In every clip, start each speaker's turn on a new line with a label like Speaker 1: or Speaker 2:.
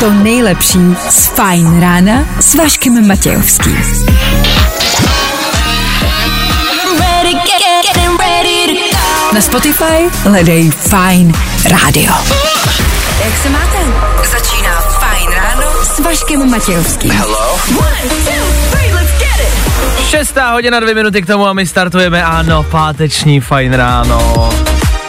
Speaker 1: to
Speaker 2: nejlepší z Fajn rána s Vaškem Matějovským.
Speaker 1: I'm ready, get, get, getting ready to go.
Speaker 2: Na Spotify hledej Fajn rádio. Jak se máte? Začíná Fajn ráno s Vaškem Matějovským.
Speaker 3: Šestá hodina, dvě minuty k tomu a my startujeme, ano, páteční fajn ráno.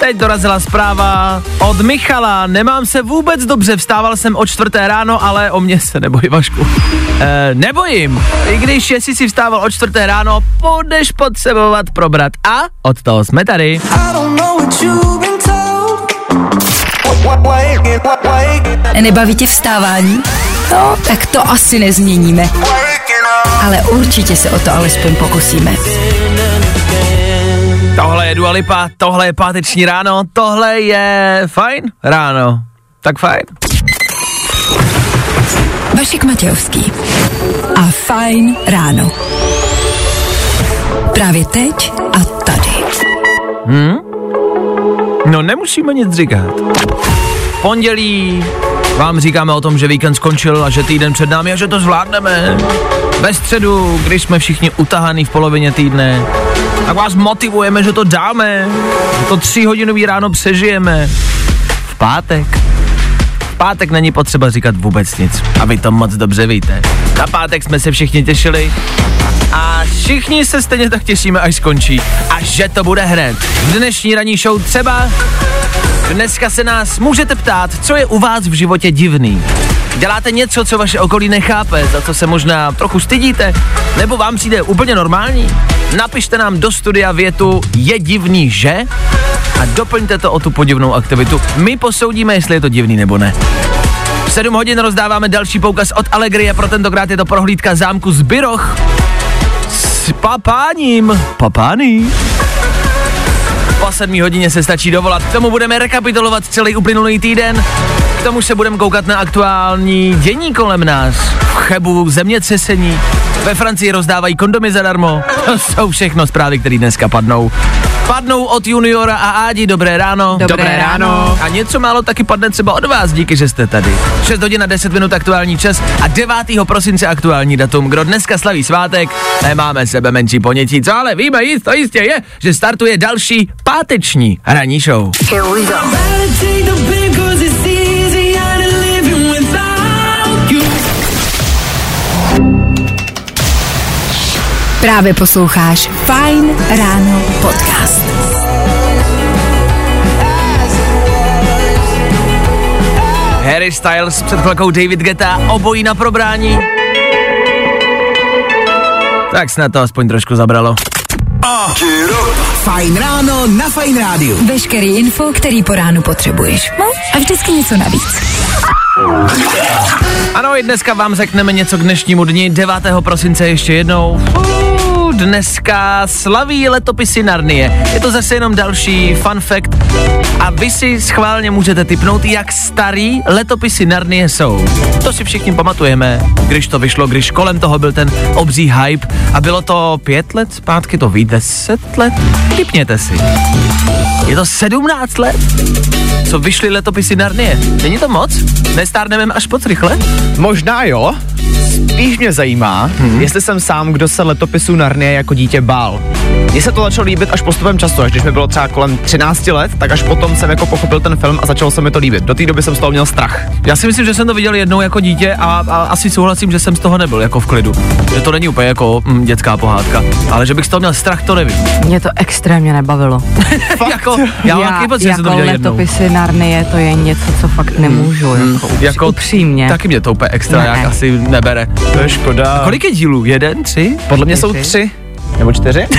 Speaker 3: Teď dorazila zpráva od Michala. Nemám se vůbec dobře, vstával jsem o čtvrté ráno, ale o mě se neboj, Vašku. E, nebojím. I když jestli si vstával o čtvrté ráno, budeš potřebovat probrat. A od toho jsme tady.
Speaker 2: Nebaví tě vstávání? No, tak to asi nezměníme. Ale určitě se o to alespoň pokusíme.
Speaker 3: Tohle je Dua Lipa, tohle je páteční ráno, tohle je fajn ráno. Tak fajn.
Speaker 2: Vašek Matějovský a Fajn ráno. Právě teď a tady.
Speaker 3: No nemusíme nic říkat. Pondělí vám říkáme o tom, že víkend skončil a že týden před námi a že to zvládneme. Ve středu, když jsme všichni utahaný v polovině týdne, tak vás motivujeme, že to dáme, že to tři hodinový ráno přežijeme. V pátek. V pátek není potřeba říkat vůbec nic. A vy to moc dobře víte. Na pátek jsme se všichni těšili a všichni se stejně tak těšíme, až skončí. A že to bude hned. Dnešní ranní show třeba Dneska se nás můžete ptát, co je u vás v životě divný. Děláte něco, co vaše okolí nechápe, za co se možná trochu stydíte, nebo vám přijde úplně normální? Napište nám do studia větu je divný, že? A doplňte to o tu podivnou aktivitu. My posoudíme, jestli je to divný nebo ne. V 7 hodin rozdáváme další poukaz od Allegrie, pro tentokrát je to prohlídka zámku z Byroch. S papáním. Papány. Po sedmí hodině se stačí dovolat. K tomu budeme rekapitulovat celý uplynulý týden. K tomu se budeme koukat na aktuální dění kolem nás. V Chebu zemětřesení. Ve Francii rozdávají kondomy zadarmo. To jsou všechno zprávy, které dneska padnou. Padnou od Juniora a Ádi. Dobré ráno.
Speaker 2: Dobré ráno.
Speaker 3: A něco málo taky padne třeba od vás, díky, že jste tady. 6 hodin a 10 minut aktuální čas a 9. prosince aktuální datum. Kdo dneska slaví svátek, nemáme sebe menší ponětí, co ale víme jisto jistě je, že startuje další páteční ranní show.
Speaker 2: Právě posloucháš Fajn ráno podcast.
Speaker 3: Harry Styles před chvilkou David Geta, obojí na probrání. Tak snad to aspoň trošku zabralo.
Speaker 4: Fajn ráno na Fajn rádiu.
Speaker 2: Veškerý info, který po ránu potřebuješ. No a vždycky něco navíc.
Speaker 3: Ano, i dneska vám řekneme něco k dnešnímu dni, 9. prosince ještě jednou. Dneska slaví letopisy Narnie. Je to zase jenom další fun fact. A vy si schválně můžete typnout, jak starý letopisy Narnie jsou. To si všichni pamatujeme, když to vyšlo, když kolem toho byl ten obří hype a bylo to pět let zpátky, to ví, deset let? Typněte si. Je to 17 let, co vyšly letopisy Narnie. Není to moc? Nestárneme až moc rychle?
Speaker 5: Možná jo. Spíš mě zajímá, hmm. jestli jsem sám, kdo se letopisů Narnie jako dítě bál. Mně se to začalo líbit až postupem času, až když mi bylo třeba kolem 13 let, tak až potom jsem jako pochopil ten film a začalo se mi to líbit. Do té doby jsem z toho měl strach.
Speaker 3: Já si myslím, že jsem to viděl jednou jako dítě a, a asi souhlasím, že jsem z toho nebyl jako v klidu. Že to není úplně jako mm, dětská pohádka, ale že bych z toho měl strach, to nevím.
Speaker 6: Mě to extrémně nebavilo.
Speaker 3: jako, já mám taky pocit, že jsem to
Speaker 6: jako
Speaker 3: viděl jednou.
Speaker 6: letopisy Narnie, to je něco, co fakt nemůžu, jako,
Speaker 3: Jako-
Speaker 6: jako upřímně.
Speaker 3: Taky mě to úplně extra
Speaker 6: Ne.
Speaker 3: jak asi nebere.
Speaker 5: To je škoda.
Speaker 3: Kolik je dílů? Jeden, tři?
Speaker 5: Podle mě jsou
Speaker 6: Tři.
Speaker 5: Nebo čtyři?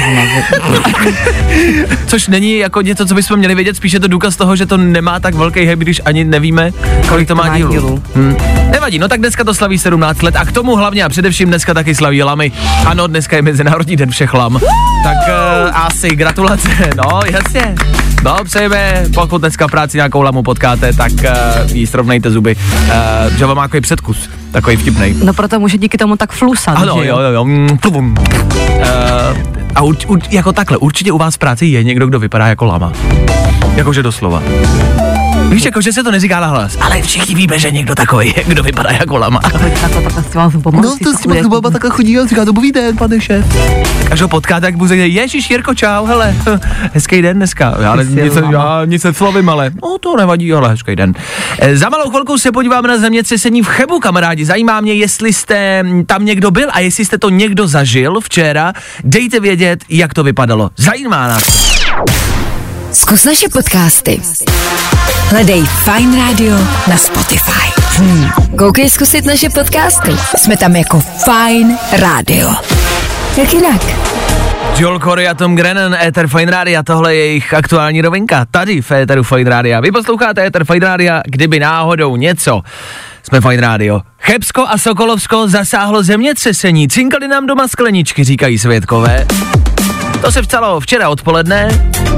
Speaker 3: Což není jako něco, co bychom měli vědět, spíš je to důkaz toho, že to nemá tak velký hype, když ani nevíme, kolik to má dílů.
Speaker 6: dílů.
Speaker 3: Hm. Nevadí, no tak dneska to slaví 17 let a k tomu hlavně a především dneska taky slaví lamy. Ano, dneska je Mezinárodní den všech lam. Tak uh, asi gratulace, no jasně. No, přejeme, pokud dneska v práci nějakou lamu potkáte, tak uh, jí srovnejte zuby. Uh, že vám má takový předkus, takový vtipnej.
Speaker 6: No proto může díky tomu tak flusat,
Speaker 3: Ano,
Speaker 6: že
Speaker 3: jo, jo, jo. Mm. Uh, a urč, urč, jako takhle, určitě u vás v práci je někdo, kdo vypadá jako lama. Jakože doslova. Víš, jako, že se to neříká na hlas, ale všichni víme, že někdo takový je, kdo vypadá jako lama. No, to s těma chlubama takhle chodí a říká, dobrý den, pane šéf. Až ho potká, tak mu řekne, ježiš, Jirko, čau, hele, hezký den dneska. Já, ne, nic, já nic neslovím, ale no, to nevadí, ale hezký den. E, za malou chvilku se podíváme na zemětřesení v Chebu, kamarádi. Zajímá mě, jestli jste mm, tam někdo byl a jestli jste to někdo zažil včera. Dejte vědět, jak to vypadalo. Zajímá nás.
Speaker 2: Zkus naše podcasty. Hledej Fine Radio na Spotify. Hmm. Koukej zkusit naše podcasty. Jsme tam jako Fine Radio. Jak jinak?
Speaker 3: Joel Corey a Tom Grennan, Ether Fine Radio, tohle je jejich aktuální rovinka, tady v Etheru Fine Radio. Vy posloucháte Ether Fine Radio, kdyby náhodou něco. Jsme Fine Radio. Chebsko a Sokolovsko zasáhlo zemětřesení, cinkali nám doma skleničky, říkají svědkové. To se vstalo včera odpoledne.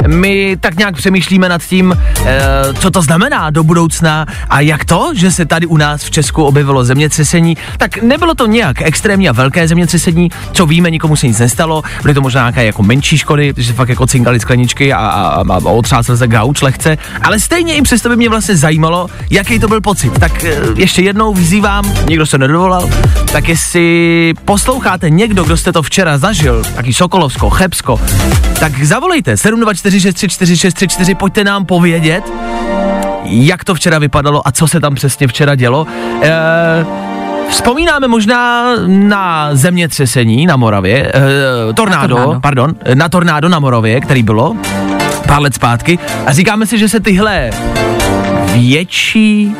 Speaker 3: My tak nějak přemýšlíme nad tím, e, co to znamená do budoucna a jak to, že se tady u nás v Česku objevilo zemětřesení. Tak nebylo to nějak extrémně a velké zemětřesení, co víme, nikomu se nic nestalo. Byly to možná nějaké jako menší škody, že fakt jako cinkali skleničky a, a, a, otřásl se gauč lehce. Ale stejně i přesto by mě vlastně zajímalo, jaký to byl pocit. Tak e, ještě jednou vyzývám, nikdo se nedovolal, tak jestli posloucháte někdo, kdo jste to včera zažil, taky Sokolovsko, Chebsko, tak zavolejte 724634634, pojďte nám povědět, jak to včera vypadalo a co se tam přesně včera dělo. E, Vzpomínáme možná na zemětřesení na Moravě, e, tornádo,
Speaker 6: tornádo.
Speaker 3: pardon, na tornádo na Moravě, který bylo pár let zpátky a říkáme si, že se tyhle větší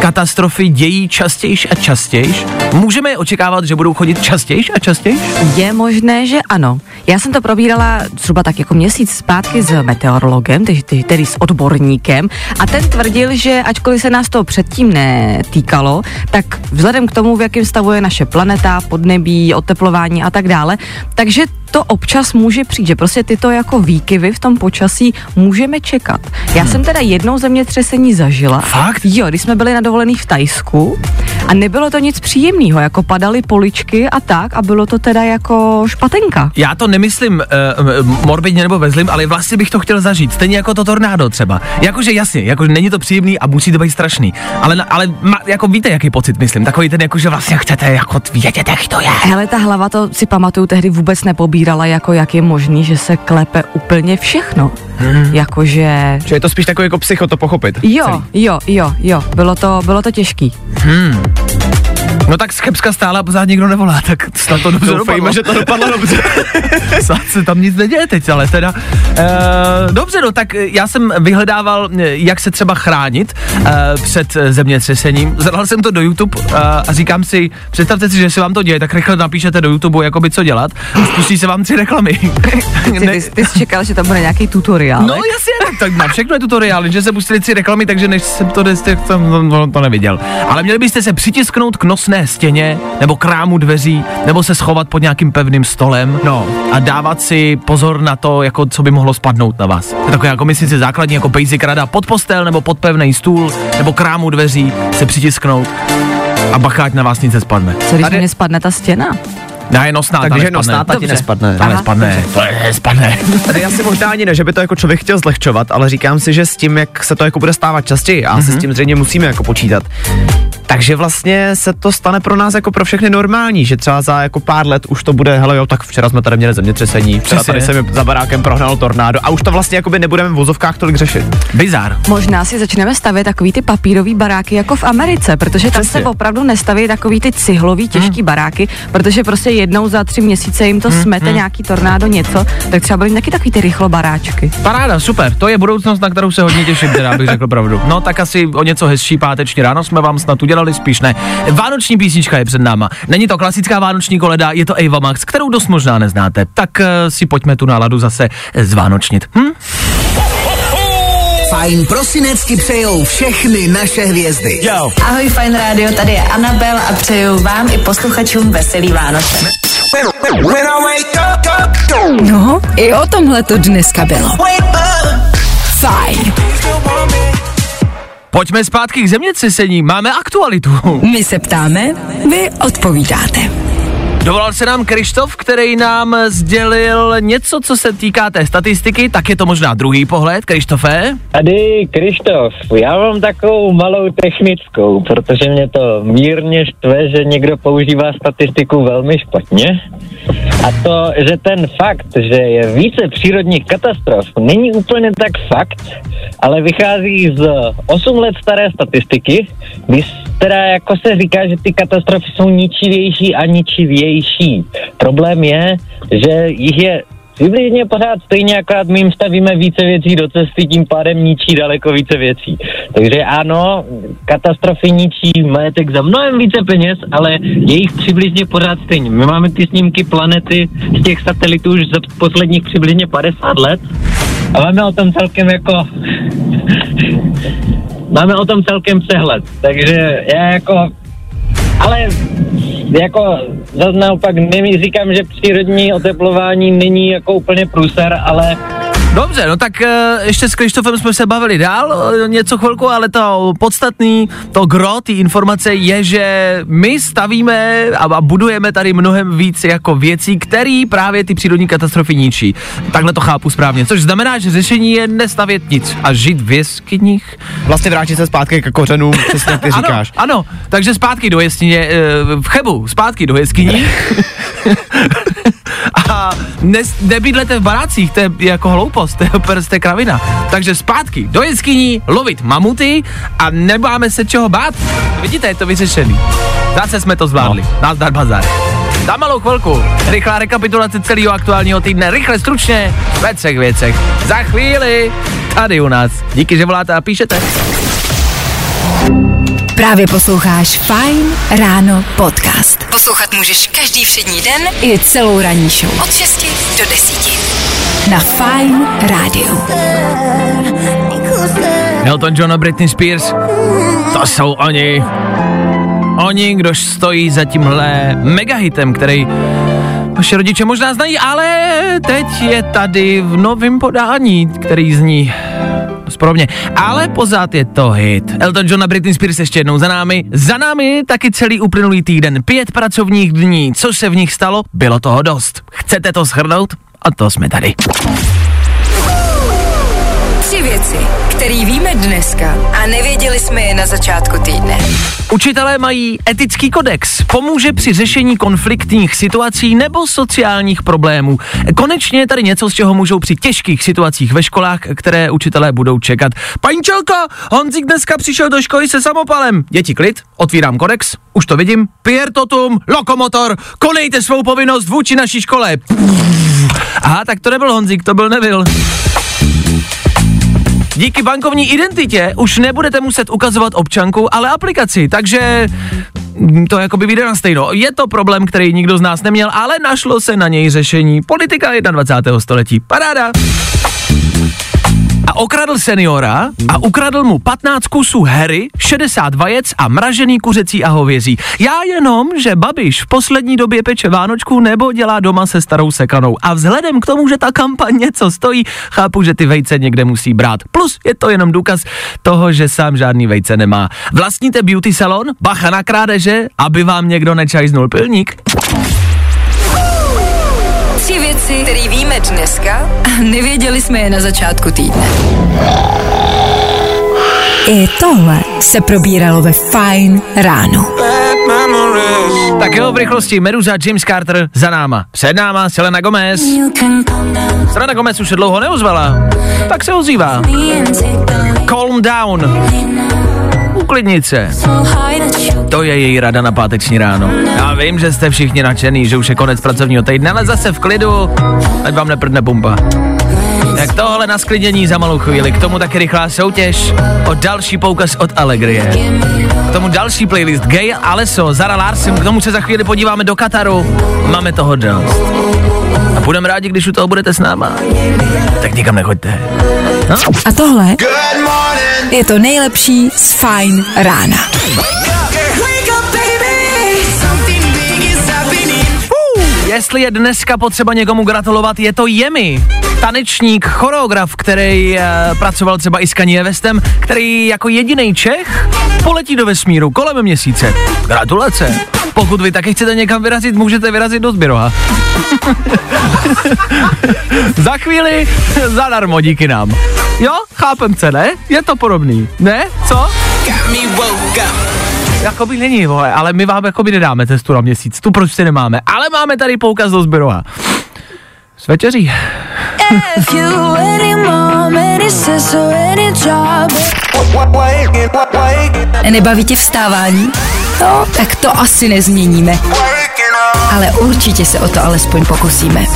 Speaker 3: katastrofy dějí častějš a častějš. Můžeme je očekávat, že budou chodit častějš a častějš?
Speaker 6: Je možné, že ano. Já jsem to probírala zhruba tak jako měsíc zpátky s meteorologem, tedy- tedy s odborníkem, a ten tvrdil, že ačkoliv se nás to předtím netýkalo, tak vzhledem k tomu, v jakém stavu je naše planeta, podnebí, oteplování a tak dále, takže to občas může přijít, že prostě tyto jako výkyvy v tom počasí můžeme čekat. Já jsem teda jednou zemětřesení zažila.
Speaker 3: Fakt?
Speaker 6: Jo, když jsme byli na dovolených v Tajsku a nebylo to nic příjemného, jako padaly poličky a tak a bylo to teda jako špatenka.
Speaker 3: Já to nemyslím uh, morbidně nebo ve zlým, ale vlastně bych to chtěl zažít. Stejně jako to tornádo třeba. Jakože jasně, jako není to příjemný a musí to být strašný. Ale, ale ma, jako víte, jaký pocit myslím. Takový ten, jako že vlastně chcete jako vědět, jak to je.
Speaker 6: Hele, ta hlava to si pamatuju tehdy vůbec nepobírala, jako jak je možný, že se klepe úplně všechno. Hmm. Jakože...
Speaker 5: Že je to spíš takový jako psycho to pochopit.
Speaker 6: Jo,
Speaker 5: celý.
Speaker 6: jo, jo, jo, bylo to, bylo to těžký.
Speaker 3: No tak z Chebska stále a pořád nikdo nevolá, tak snad to dobře
Speaker 5: Doufejme,
Speaker 3: dopadlo.
Speaker 5: že to dopadlo dobře.
Speaker 3: Snad se tam nic neděje teď, ale teda. E, dobře, no tak já jsem vyhledával, eh, jak se třeba chránit e, před zemětřesením. Zadal jsem to do YouTube e, a říkám si, představte si, že se vám to děje, tak rychle napíšete do YouTube, jakoby co dělat a spustí se vám tři reklamy.
Speaker 6: Ty, ty, ty jsi čekal, že to bude nějaký tutoriál.
Speaker 3: No jasně, tak, tak na všechno je tutoriál, že se pustili tři reklamy, takže než jsem to, nes- tak jsem to, to, to neviděl. Ale měli byste se přitisknout k nosné stěně, nebo k rámu dveří, nebo se schovat pod nějakým pevným stolem
Speaker 5: No.
Speaker 3: a dávat si pozor na to, jako co by mohlo spadnout na vás. Takové jako myslím si základní jako basic rada pod postel nebo pod pevný stůl nebo k rámu dveří se přitisknout a ať na vás nic nespadne.
Speaker 6: Co když
Speaker 5: Tady-
Speaker 6: mě spadne ta stěna?
Speaker 3: Ne, nosná, ta
Speaker 5: Takže
Speaker 3: nespadne.
Speaker 5: nosná ta ti nespadne.
Speaker 3: Ta nespadne, to je, nespadne.
Speaker 5: Tady asi možná ani ne, že by to jako člověk chtěl zlehčovat, ale říkám si, že s tím, jak se to jako bude stávat častěji, a mm-hmm. se s tím zřejmě musíme jako počítat. Takže vlastně se to stane pro nás jako pro všechny normální, že třeba za jako pár let už to bude, hele jo, tak včera jsme tady měli zemětřesení, včera
Speaker 3: Přesně.
Speaker 5: tady se mi za barákem prohnalo tornádo a už to vlastně jako by nebudeme v vozovkách tolik řešit.
Speaker 3: Bizar.
Speaker 6: Možná si začneme stavět takový ty papírový baráky jako v Americe, protože tam
Speaker 3: Přesně.
Speaker 6: se opravdu nestaví takový ty cihlový těžký baráky, protože prostě jednou za tři měsíce jim to smete nějaký tornádo něco, tak třeba byly taky takový ty rychlo baráčky.
Speaker 3: Paráda, super, to je budoucnost, na kterou se hodně těším, teda bych řekl pravdu. No tak asi o něco hezčí páteční ráno jsme vám snad udělali, spíš ne. Vánoční písnička je před náma. Není to klasická vánoční koleda, je to Ava Max, kterou dost možná neznáte. Tak uh, si pojďme tu náladu zase eh, zvánočnit. Hm?
Speaker 4: Fajn prosinecky přejou všechny naše hvězdy. Yo.
Speaker 1: Ahoj Fine Radio, tady je Anabel a přeju vám i posluchačům veselý Vánoce.
Speaker 2: No, i o tomhle to dneska bylo. Fajn.
Speaker 3: Pojďme zpátky k zemětřesení, máme aktualitu.
Speaker 2: My se ptáme, vy odpovídáte.
Speaker 3: Dovolal se nám Krištof, který nám sdělil něco, co se týká té statistiky, tak je to možná druhý pohled. Krištofe?
Speaker 7: Tady Krištof, já mám takovou malou technickou, protože mě to mírně štve, že někdo používá statistiku velmi špatně. A to, že ten fakt, že je více přírodních katastrof, není úplně tak fakt, ale vychází z 8 let staré statistiky, kdy s- teda jako se říká, že ty katastrofy jsou ničivější a ničivější. Problém je, že jich je Přibližně pořád stejně, akorát my jim stavíme více věcí do cesty, tím pádem ničí daleko více věcí. Takže ano, katastrofy ničí majetek za mnohem více peněz, ale je jich přibližně pořád stejně. My máme ty snímky planety z těch satelitů už za posledních přibližně 50 let a máme o tom celkem jako... máme o tom celkem přehled, takže já jako ale jako zase naopak nemi říkám, že přírodní oteplování není jako úplně průser, ale
Speaker 3: Dobře, no tak eh, ještě s Krištofem jsme se bavili dál eh, něco chvilku, ale to podstatný, to gro, ty informace je, že my stavíme a, budujeme tady mnohem víc jako věcí, které právě ty přírodní katastrofy ničí. Takhle to chápu správně, což znamená, že řešení je nestavět nic a žít v jeskyních.
Speaker 5: Vlastně vrátit se zpátky ke kořenům, přesně jak ty říkáš.
Speaker 3: Ano, ano, takže zpátky do jeskyně, eh, v Chebu, zpátky do jeskyní. a ne, nebydlete v barácích, to je jako hloupost, to je to je kravina. Takže zpátky do jeskyní, lovit mamuty a nemáme se čeho bát. Vidíte, je to vyřešený. Zase jsme to zvládli. No. Nazdar bazar. Za malou chvilku, rychlá rekapitulace celého aktuálního týdne, rychle, stručně, ve třech věcech. Za chvíli, tady u nás. Díky, že voláte a píšete.
Speaker 2: Právě posloucháš Fine Ráno podcast. Poslouchat můžeš každý všední den i celou ranní show. Od 6 do 10. Na Fine Rádiu.
Speaker 3: Elton John a Britney Spears, to jsou oni. Oni, kdož stojí za tímhle megahitem, který vaše rodiče možná znají, ale teď je tady v novém podání, který zní Správně. Ale pořád je to hit. Elton John a Britney Spears ještě jednou za námi. Za námi taky celý uplynulý týden. Pět pracovních dní. Co se v nich stalo? Bylo toho dost. Chcete to shrnout? A to jsme tady.
Speaker 2: Tři věci, které víme dneska a nevěděli jsme je na začátku týdne.
Speaker 3: Učitelé mají etický kodex. Pomůže při řešení konfliktních situací nebo sociálních problémů. Konečně je tady něco, z čeho můžou při těžkých situacích ve školách, které učitelé budou čekat. Paní Čelko, Honzik dneska přišel do školy se samopalem. Děti, klid, otvírám kodex, už to vidím. Pier totum, lokomotor, konejte svou povinnost vůči naší škole. Aha, tak to nebyl Honzik, to byl Neville. Díky bankovní identitě už nebudete muset ukazovat občanku, ale aplikaci, takže mm, to jako by vyjde na stejno. Je to problém, který nikdo z nás neměl, ale našlo se na něj řešení. Politika 21. století. Paráda. A okradl seniora a ukradl mu 15 kusů hery, 60 vajec a mražený kuřecí a hovězí. Já jenom, že Babiš v poslední době peče Vánočku nebo dělá doma se starou sekanou. A vzhledem k tomu, že ta kampaň něco stojí, chápu, že ty vejce někde musí brát. Plus je to jenom důkaz toho, že sám žádný vejce nemá. Vlastníte beauty salon? Bacha na krádeže, aby vám někdo nečajznul pilník?
Speaker 2: Věci, které víme dneska a nevěděli jsme je na začátku týdne. I tohle se probíralo ve Fine ráno.
Speaker 3: Tak jo, v rychlosti Meduza, James Carter za náma. Před náma Selena Gomez. Selena Gomez už se dlouho neozvala, tak se ozývá. Calm down. Uklidnit se. To je její rada na páteční ráno. Já vím, že jste všichni nadšený, že už je konec pracovního týdne, ale zase v klidu, ať vám neprdne pumpa. Tak tohle na sklidnění za malou chvíli. K tomu taky rychlá soutěž o další poukaz od Allegrie. K tomu další playlist Gay Aleso, Zara Larsen, k tomu se za chvíli podíváme do Kataru. Máme toho dost. A budeme rádi, když u toho budete s náma. Tak nikam nechoďte. No?
Speaker 2: A tohle je to nejlepší z Fine rána.
Speaker 3: Jestli je dneska potřeba někomu gratulovat, je to Jemi. Tanečník, choreograf, který e, pracoval třeba i s Kanye Westem, který jako jediný Čech poletí do vesmíru kolem měsíce. Gratulace. Pokud vy taky chcete někam vyrazit, můžete vyrazit do Zbiroha. Za chvíli zadarmo díky nám. Jo, chápem se, ne? Je to podobný, ne? Co? Jakoby není, vole, ale my vám jakoby nedáme cestu na měsíc, tu prostě nemáme, ale máme tady poukaz do Zbiroha. S večeří.
Speaker 2: Nebaví tě vstávání? No, tak to asi nezměníme. Ale určitě se o to alespoň pokusíme.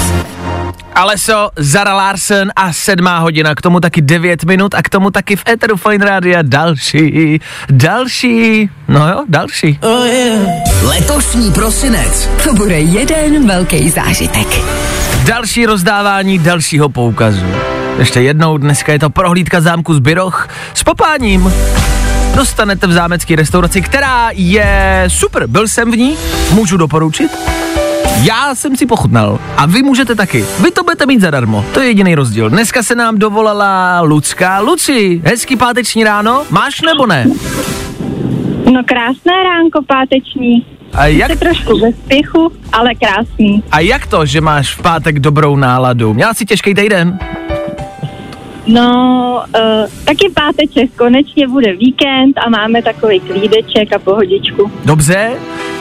Speaker 3: Aleso, Zara Larsen a sedmá hodina, k tomu taky 9 minut a k tomu taky v Eteru Fine Radio další, další, no jo, další.
Speaker 4: Letošní prosinec.
Speaker 2: To bude jeden velký zážitek.
Speaker 3: Další rozdávání dalšího poukazu. Ještě jednou, dneska je to prohlídka zámku Zbyroch s popáním. Dostanete v zámecké restauraci, která je super, byl jsem v ní, můžu doporučit. Já jsem si pochutnal a vy můžete taky. Vy to budete mít zadarmo, to je jediný rozdíl. Dneska se nám dovolala Lucka. Luci, hezký páteční ráno, máš nebo ne?
Speaker 8: No krásné ránko páteční.
Speaker 3: A jak,
Speaker 8: Je trošku ve spěchu, ale krásný.
Speaker 3: a jak to, že máš v pátek dobrou náladu? Měla si těžký týden?
Speaker 8: No, uh, taky páteček, konečně bude víkend a máme takový klídeček a pohodičku.
Speaker 3: Dobře.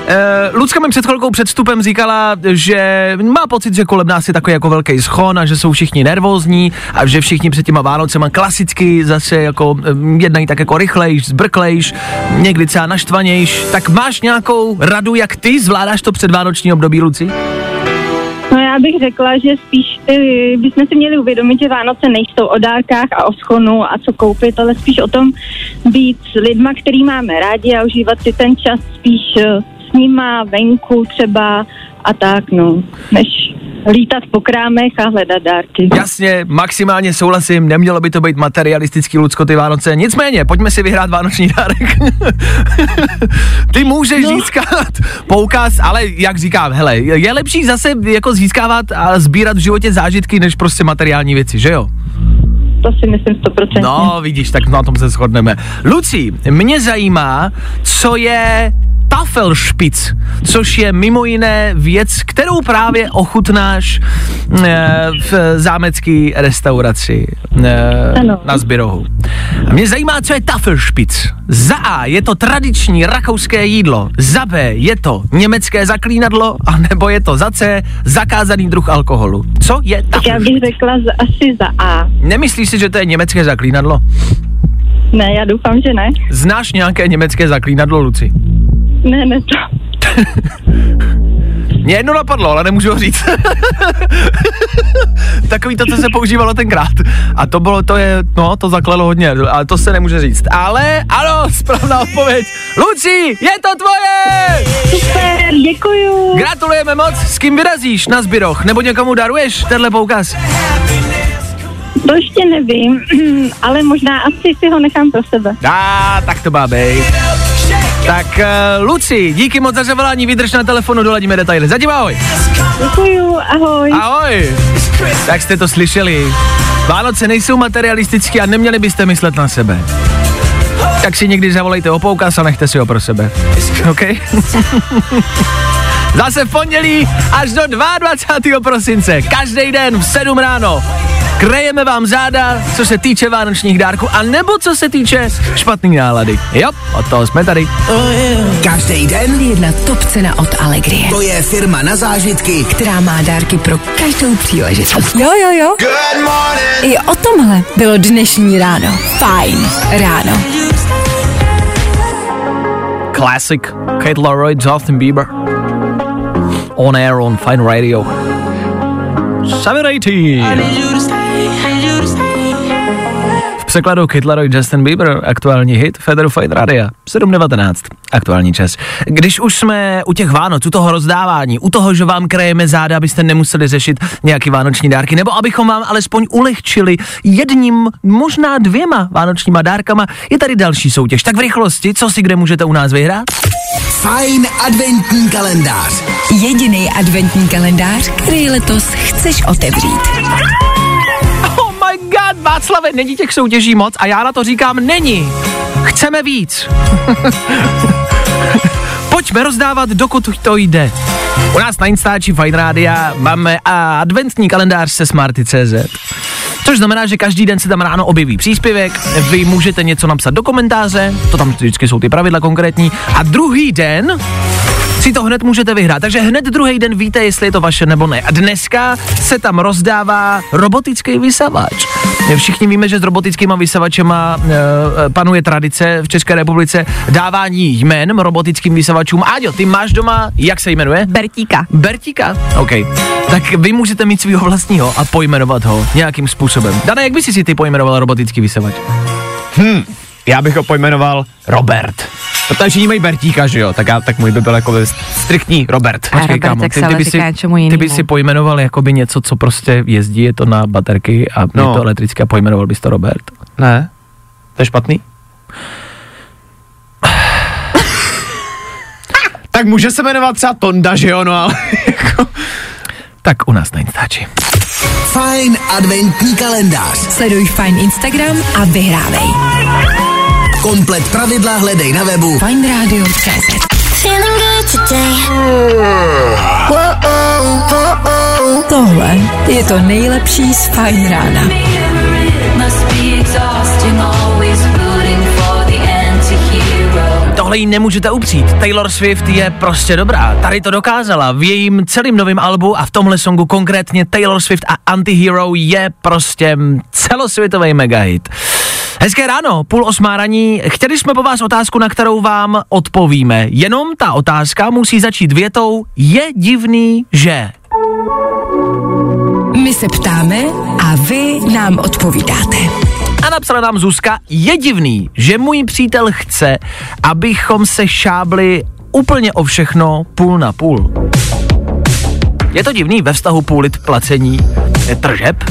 Speaker 3: Uh, Lucka mi před chvilkou před vstupem říkala, že má pocit, že kolem nás je takový jako velký schon a že jsou všichni nervózní a že všichni před těma Vánocema klasicky zase jako um, jednají tak jako rychlejš, zbrklejš, někdy třeba naštvanějš. Tak máš nějakou radu, jak ty zvládáš to předvánoční období, Luci?
Speaker 8: No já bych řekla, že spíš ty, bychom si měli uvědomit, že Vánoce nejsou o dárkách a o schonu a co koupit, ale spíš o tom být s lidma, který máme rádi a užívat si ten čas spíš eh, s nima venku třeba a tak, no, než lítat po krámech a hledat dárky.
Speaker 3: Jasně, maximálně souhlasím, nemělo by to být materialistický Lucko ty Vánoce. Nicméně, pojďme si vyhrát vánoční dárek. Ty můžeš no. získat poukaz, ale jak říkám, hele, je lepší zase jako získávat a sbírat v životě zážitky, než prostě materiální věci, že jo?
Speaker 8: To si myslím stoprocentně.
Speaker 3: No, vidíš, tak na tom se shodneme. Luci, mě zajímá, co je Tafelšpic, což je mimo jiné věc, kterou právě ochutnáš eh, v zámecké restauraci
Speaker 8: Ano.
Speaker 3: na Zbyrohu. A mě zajímá, co je Tafelšpic. Za A je to tradiční rakouské jídlo, za B je to německé zaklínadlo, a nebo je to za C zakázaný druh alkoholu. Co je
Speaker 8: Tak já bych řekla z, asi za A.
Speaker 3: Nemyslíš si, že to je německé zaklínadlo?
Speaker 8: Ne, já doufám, že ne.
Speaker 3: Znáš nějaké německé zaklínadlo, Luci?
Speaker 8: Ne, ne to.
Speaker 3: Mě jedno napadlo, ale nemůžu ho říct. Takový to, co se používalo tenkrát. A to bylo, to je, no, to zaklelo hodně, ale to se nemůže říct. Ale, ano, správná odpověď. Luci, je to tvoje!
Speaker 8: Super, děkuju.
Speaker 3: Gratulujeme moc, s kým vyrazíš na Zbyroch? Nebo někomu daruješ tenhle poukaz?
Speaker 8: To ještě nevím, ale možná asi si ho nechám pro sebe.
Speaker 3: A, tak to má být. Tak, uh, Luci, díky moc za zavolání, vydrž na telefonu, doladíme detaily. Zatím ahoj.
Speaker 8: Děkuju, ahoj.
Speaker 3: Ahoj! Tak jste to slyšeli. Vánoce nejsou materialistické a neměli byste myslet na sebe. Tak si někdy zavolejte o poukaz a nechte si ho pro sebe. OK? Zase v pondělí až do 22. prosince. Každý den v 7 ráno. Krejeme vám záda, co se týče vánočních dárků, a nebo co se týče špatný nálady. Jo, od toho jsme tady.
Speaker 4: Každý den
Speaker 2: Jedna top cena od Allegrie,
Speaker 4: to je firma na zážitky,
Speaker 2: která má dárky pro každou příležitost. Jo, jo, jo. I o tomhle bylo dnešní ráno. Fajn ráno.
Speaker 3: Classic. Kate Laroi, Justin Bieber. On air on Fine Radio. 718. V překladu Kytlaroj Justin Bieber, aktuální hit Federu Fight Radio, 7.19, aktuální čas. Když už jsme u těch Vánoc, u toho rozdávání, u toho, že vám krajeme záda, abyste nemuseli řešit nějaký vánoční dárky, nebo abychom vám alespoň ulehčili jedním, možná dvěma vánočníma dárkama, je tady další soutěž. Tak v rychlosti, co si kde můžete u nás vyhrát?
Speaker 4: Fajn adventní kalendář.
Speaker 2: Jediný adventní kalendář, který letos chceš otevřít.
Speaker 3: God, Václave, není těch soutěží moc a já na to říkám není. Chceme víc. Pojďme rozdávat, dokud to jde. U nás na Instači Fine Rádia máme adventní kalendář se Smarty.cz. Což znamená, že každý den se tam ráno objeví příspěvek, vy můžete něco napsat do komentáře, to tam vždycky jsou ty pravidla konkrétní, a druhý den si to hned můžete vyhrát. Takže hned druhý den víte, jestli je to vaše nebo ne. A dneska se tam rozdává robotický vysavač. Všichni víme, že s robotickýma vysavačema e, panuje tradice v České republice dávání jmén robotickým vysavačům. Áďo, ty máš doma, jak se jmenuje?
Speaker 6: Bertíka.
Speaker 3: Bertíka? OK. Tak vy můžete mít svého vlastního a pojmenovat ho nějakým způsobem. Dana, jak by si si ty pojmenoval robotický vysavač?
Speaker 5: Hm, já bych ho pojmenoval Robert. Protože všichni mají Bertíka, že jo? Tak, já, tak můj by byl jako striktní Robert.
Speaker 6: A Robert, tak se ale
Speaker 3: by si, ty by si pojmenoval jakoby něco, co prostě jezdí, je to na baterky a no.
Speaker 5: No.
Speaker 3: je to elektrické a pojmenoval bys to Robert.
Speaker 5: Ne? To je špatný? tak může se jmenovat třeba Tonda, že jo? No ale jako...
Speaker 3: Tak u nás na Instači.
Speaker 4: Fajn adventní kalendář.
Speaker 2: Sleduj Fine Instagram a vyhrávej.
Speaker 4: Komplet pravidla hledej na webu.
Speaker 2: Tohle je to nejlepší z Fine rána.
Speaker 3: Tohle jí nemůžete upřít. Taylor Swift je prostě dobrá. Tady to dokázala. V jejím celým novém albu a v tomhle songu konkrétně Taylor Swift a Antihero je prostě celosvětový megahit. Hezké ráno, půl osmá raní. Chtěli jsme po vás otázku, na kterou vám odpovíme. Jenom ta otázka musí začít větou Je divný, že...
Speaker 2: My se ptáme a vy nám odpovídáte.
Speaker 3: A napsala nám Zuzka, je divný, že můj přítel chce, abychom se šábli úplně o všechno půl na půl. Je to divný ve vztahu půlit placení tržeb?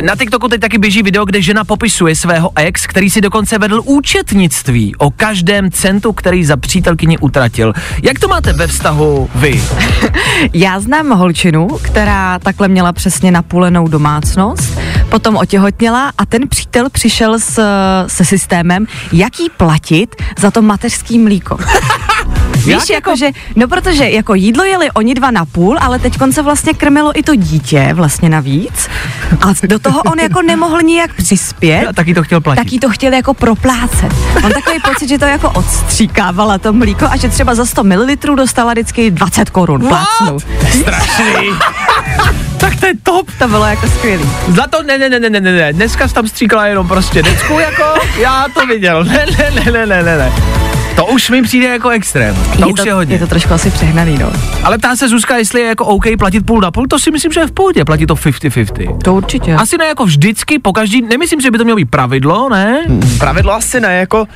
Speaker 3: Na TikToku teď taky běží video, kde žena popisuje svého ex, který si dokonce vedl účetnictví o každém centu, který za přítelkyni utratil. Jak to máte ve vztahu vy?
Speaker 6: Já znám holčinu, která takhle měla přesně napůlenou domácnost, potom otěhotněla a ten přítel přišel s, se systémem, jak jí platit za to mateřský mlíko. Víš, jako, že, no protože jako jídlo jeli oni dva na půl, ale teď se vlastně krmilo i to dítě vlastně navíc a do toho on jako nemohl nijak přispět,
Speaker 3: A taky to chtěl platit.
Speaker 6: tak jí to chtěl jako proplácet. Mám takový pocit, že to jako odstříkávala to mlíko a že třeba za 100 ml dostala vždycky 20 korun plácnu.
Speaker 3: Strašný. tak to je top.
Speaker 6: To bylo jako skvělý.
Speaker 3: Za to ne, ne, ne, ne, ne, ne, ne, dneska jsi tam stříkala jenom prostě decku jako, já to viděl, ne, ne, ne, ne, ne, ne, už mi přijde jako extrém, to
Speaker 6: je
Speaker 3: už
Speaker 6: to,
Speaker 3: je hodně.
Speaker 6: je to trošku asi přehnaný, no.
Speaker 3: Ale ptá se Zuzka, jestli je jako OK platit půl na půl, to si myslím, že je v pohodě, platí to 50-50.
Speaker 6: To určitě.
Speaker 3: Asi ne jako vždycky, po každý, nemyslím, že by to mělo být pravidlo, ne?
Speaker 5: Pravidlo asi ne, jako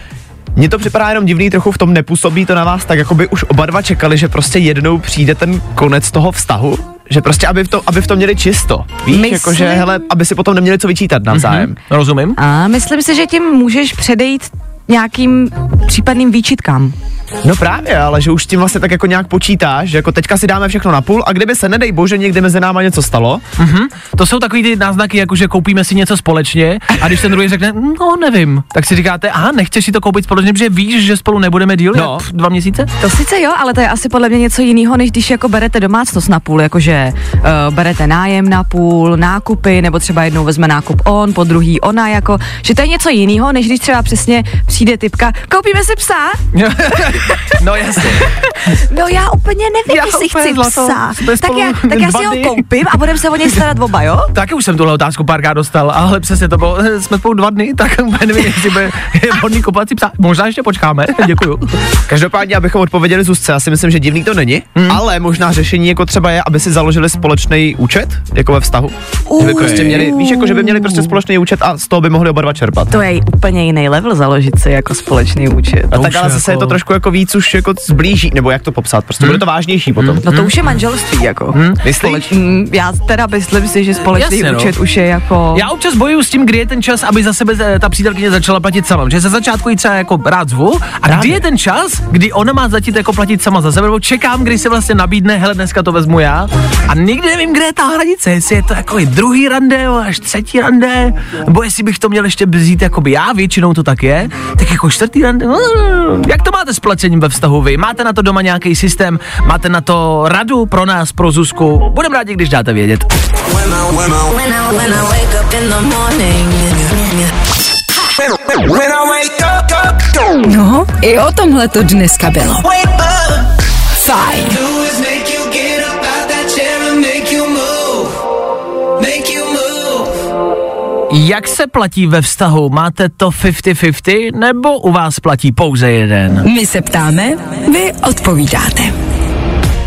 Speaker 5: mně to připadá jenom divný, trochu v tom nepůsobí to na vás, tak jako by už oba dva čekali, že prostě jednou přijde ten konec toho vztahu, že prostě aby v, to, aby v tom měli čisto. Víš,
Speaker 6: Myslím-
Speaker 5: jako že hele, aby si potom neměli co vyčítat navzájem.
Speaker 3: Hm, rozumím.
Speaker 6: A myslím si, že tím můžeš předejít nějakým případným výčitkám.
Speaker 5: No právě, ale že už s tím vlastně tak jako nějak počítáš, že jako teďka si dáme všechno na půl a kdyby se nedej bože někde mezi náma něco stalo,
Speaker 3: Mhm. To jsou takový ty náznaky, jako že koupíme si něco společně a když ten druhý řekne, no nevím, tak si říkáte, aha, nechceš si to koupit společně, protože víš, že spolu nebudeme díl,
Speaker 5: No.
Speaker 3: jak dva měsíce?
Speaker 6: To sice jo, ale to je asi podle mě něco jiného, než když jako berete domácnost na půl, jakože uh, berete nájem na půl, nákupy, nebo třeba jednou vezme nákup on, po druhý ona, jako, že to je něco jiného, než když třeba přesně přijde typka, koupíme si psa?
Speaker 3: no jasně.
Speaker 6: No já úplně nevím,
Speaker 3: Já
Speaker 6: jestli chci
Speaker 3: zlato.
Speaker 6: psa. Tak já, tak já si ho koupím a budeme se o něj starat oba, jo?
Speaker 3: Taky už jsem tuhle otázku párkrát dostal, ale přesně to bylo, jsme spolu dva dny, tak úplně nevím, jestli by je vhodný kupovat si psa. Možná ještě počkáme, děkuju.
Speaker 5: Každopádně, abychom odpověděli Zuzce, já si myslím, že divný to není, hmm. ale možná řešení jako třeba je, aby si založili společný účet, jako ve vztahu. Že by prostě měli, víš, jako že by měli prostě společný účet a z toho by mohli oba dva čerpat.
Speaker 6: To je úplně jiný level založit si jako společný účet.
Speaker 5: A tak ale
Speaker 3: je
Speaker 5: zase je
Speaker 3: jako-
Speaker 5: to trošku jako víc už jako zblíží, nebo jak to popsat, prostě bude to vážnější potom.
Speaker 6: No to už je manželství, jako.
Speaker 3: Hmm?
Speaker 5: Myslíš?
Speaker 6: Mm, Já teda myslím si, že společný
Speaker 3: Jasně, no.
Speaker 6: účet už je jako...
Speaker 3: Já občas bojuju s tím, kdy je ten čas, aby za sebe eh, ta přítelkyně začala platit sama. Že ze začátku ji třeba jako rád zvu a kdy je ten čas, kdy ona má začít jako platit sama za sebe, nebo čekám, kdy se vlastně nabídne, hele, dneska to vezmu já. A nikdy nevím, kde je ta hranice, jestli je to jako i druhý rande, až třetí rande, nebo jestli bych to měl ještě vzít jakoby já, většinou to tak je, tak jako čtvrtý rande. no, Jak to máte s placením ve vztahu vy? Máte na to doma nějaký systém? Máte na to radu pro nás, pro Zuzku? Budem rádi, když dáte vědět.
Speaker 2: No, i o tomhle to dneska bylo. Fajn.
Speaker 3: Jak se platí ve vztahu? Máte to 50-50 nebo u vás platí pouze jeden?
Speaker 2: My se ptáme, vy odpovídáte.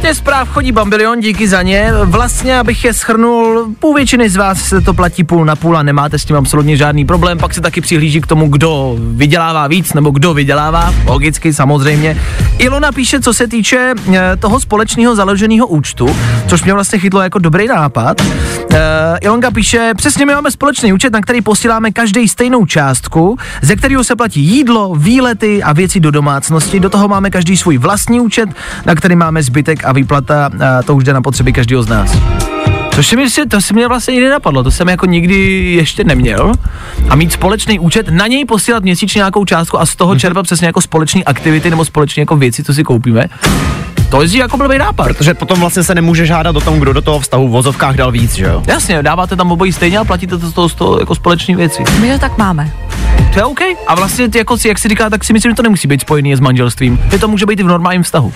Speaker 3: Těch zpráv chodí bambilion, díky za ně. Vlastně, abych je schrnul, půl většiny z vás se to platí půl na půl a nemáte s tím absolutně žádný problém. Pak se taky přihlíží k tomu, kdo vydělává víc nebo kdo vydělává. Logicky, samozřejmě. Ilona píše, co se týče eh, toho společného založeného účtu, což mě vlastně chytlo jako dobrý nápad. Uh, Ilonka píše, přesně my máme společný účet, na který posíláme každý stejnou částku, ze kterého se platí jídlo, výlety a věci do domácnosti. Do toho máme každý svůj vlastní účet, na který máme zbytek a výplata, a to už jde na potřeby každého z nás. Což si mi, to si mě vlastně nikdy napadlo, to jsem jako nikdy ještě neměl. A mít společný účet, na něj posílat měsíčně nějakou částku a z toho čerpat přesně jako společné aktivity nebo společné jako věci, co si koupíme. To je jako blbý nápad.
Speaker 5: Protože potom vlastně se nemůže žádat o tom, kdo do toho vztahu v vozovkách dal víc, že jo?
Speaker 3: Jasně, dáváte tam obojí stejně a platíte to z toho, z toho jako společné věci.
Speaker 6: My to tak máme.
Speaker 3: To je OK. A vlastně, ty jako, si- jak si říká, tak si myslím, že to nemusí být spojený s manželstvím. Že to může být i v normálním vztahu.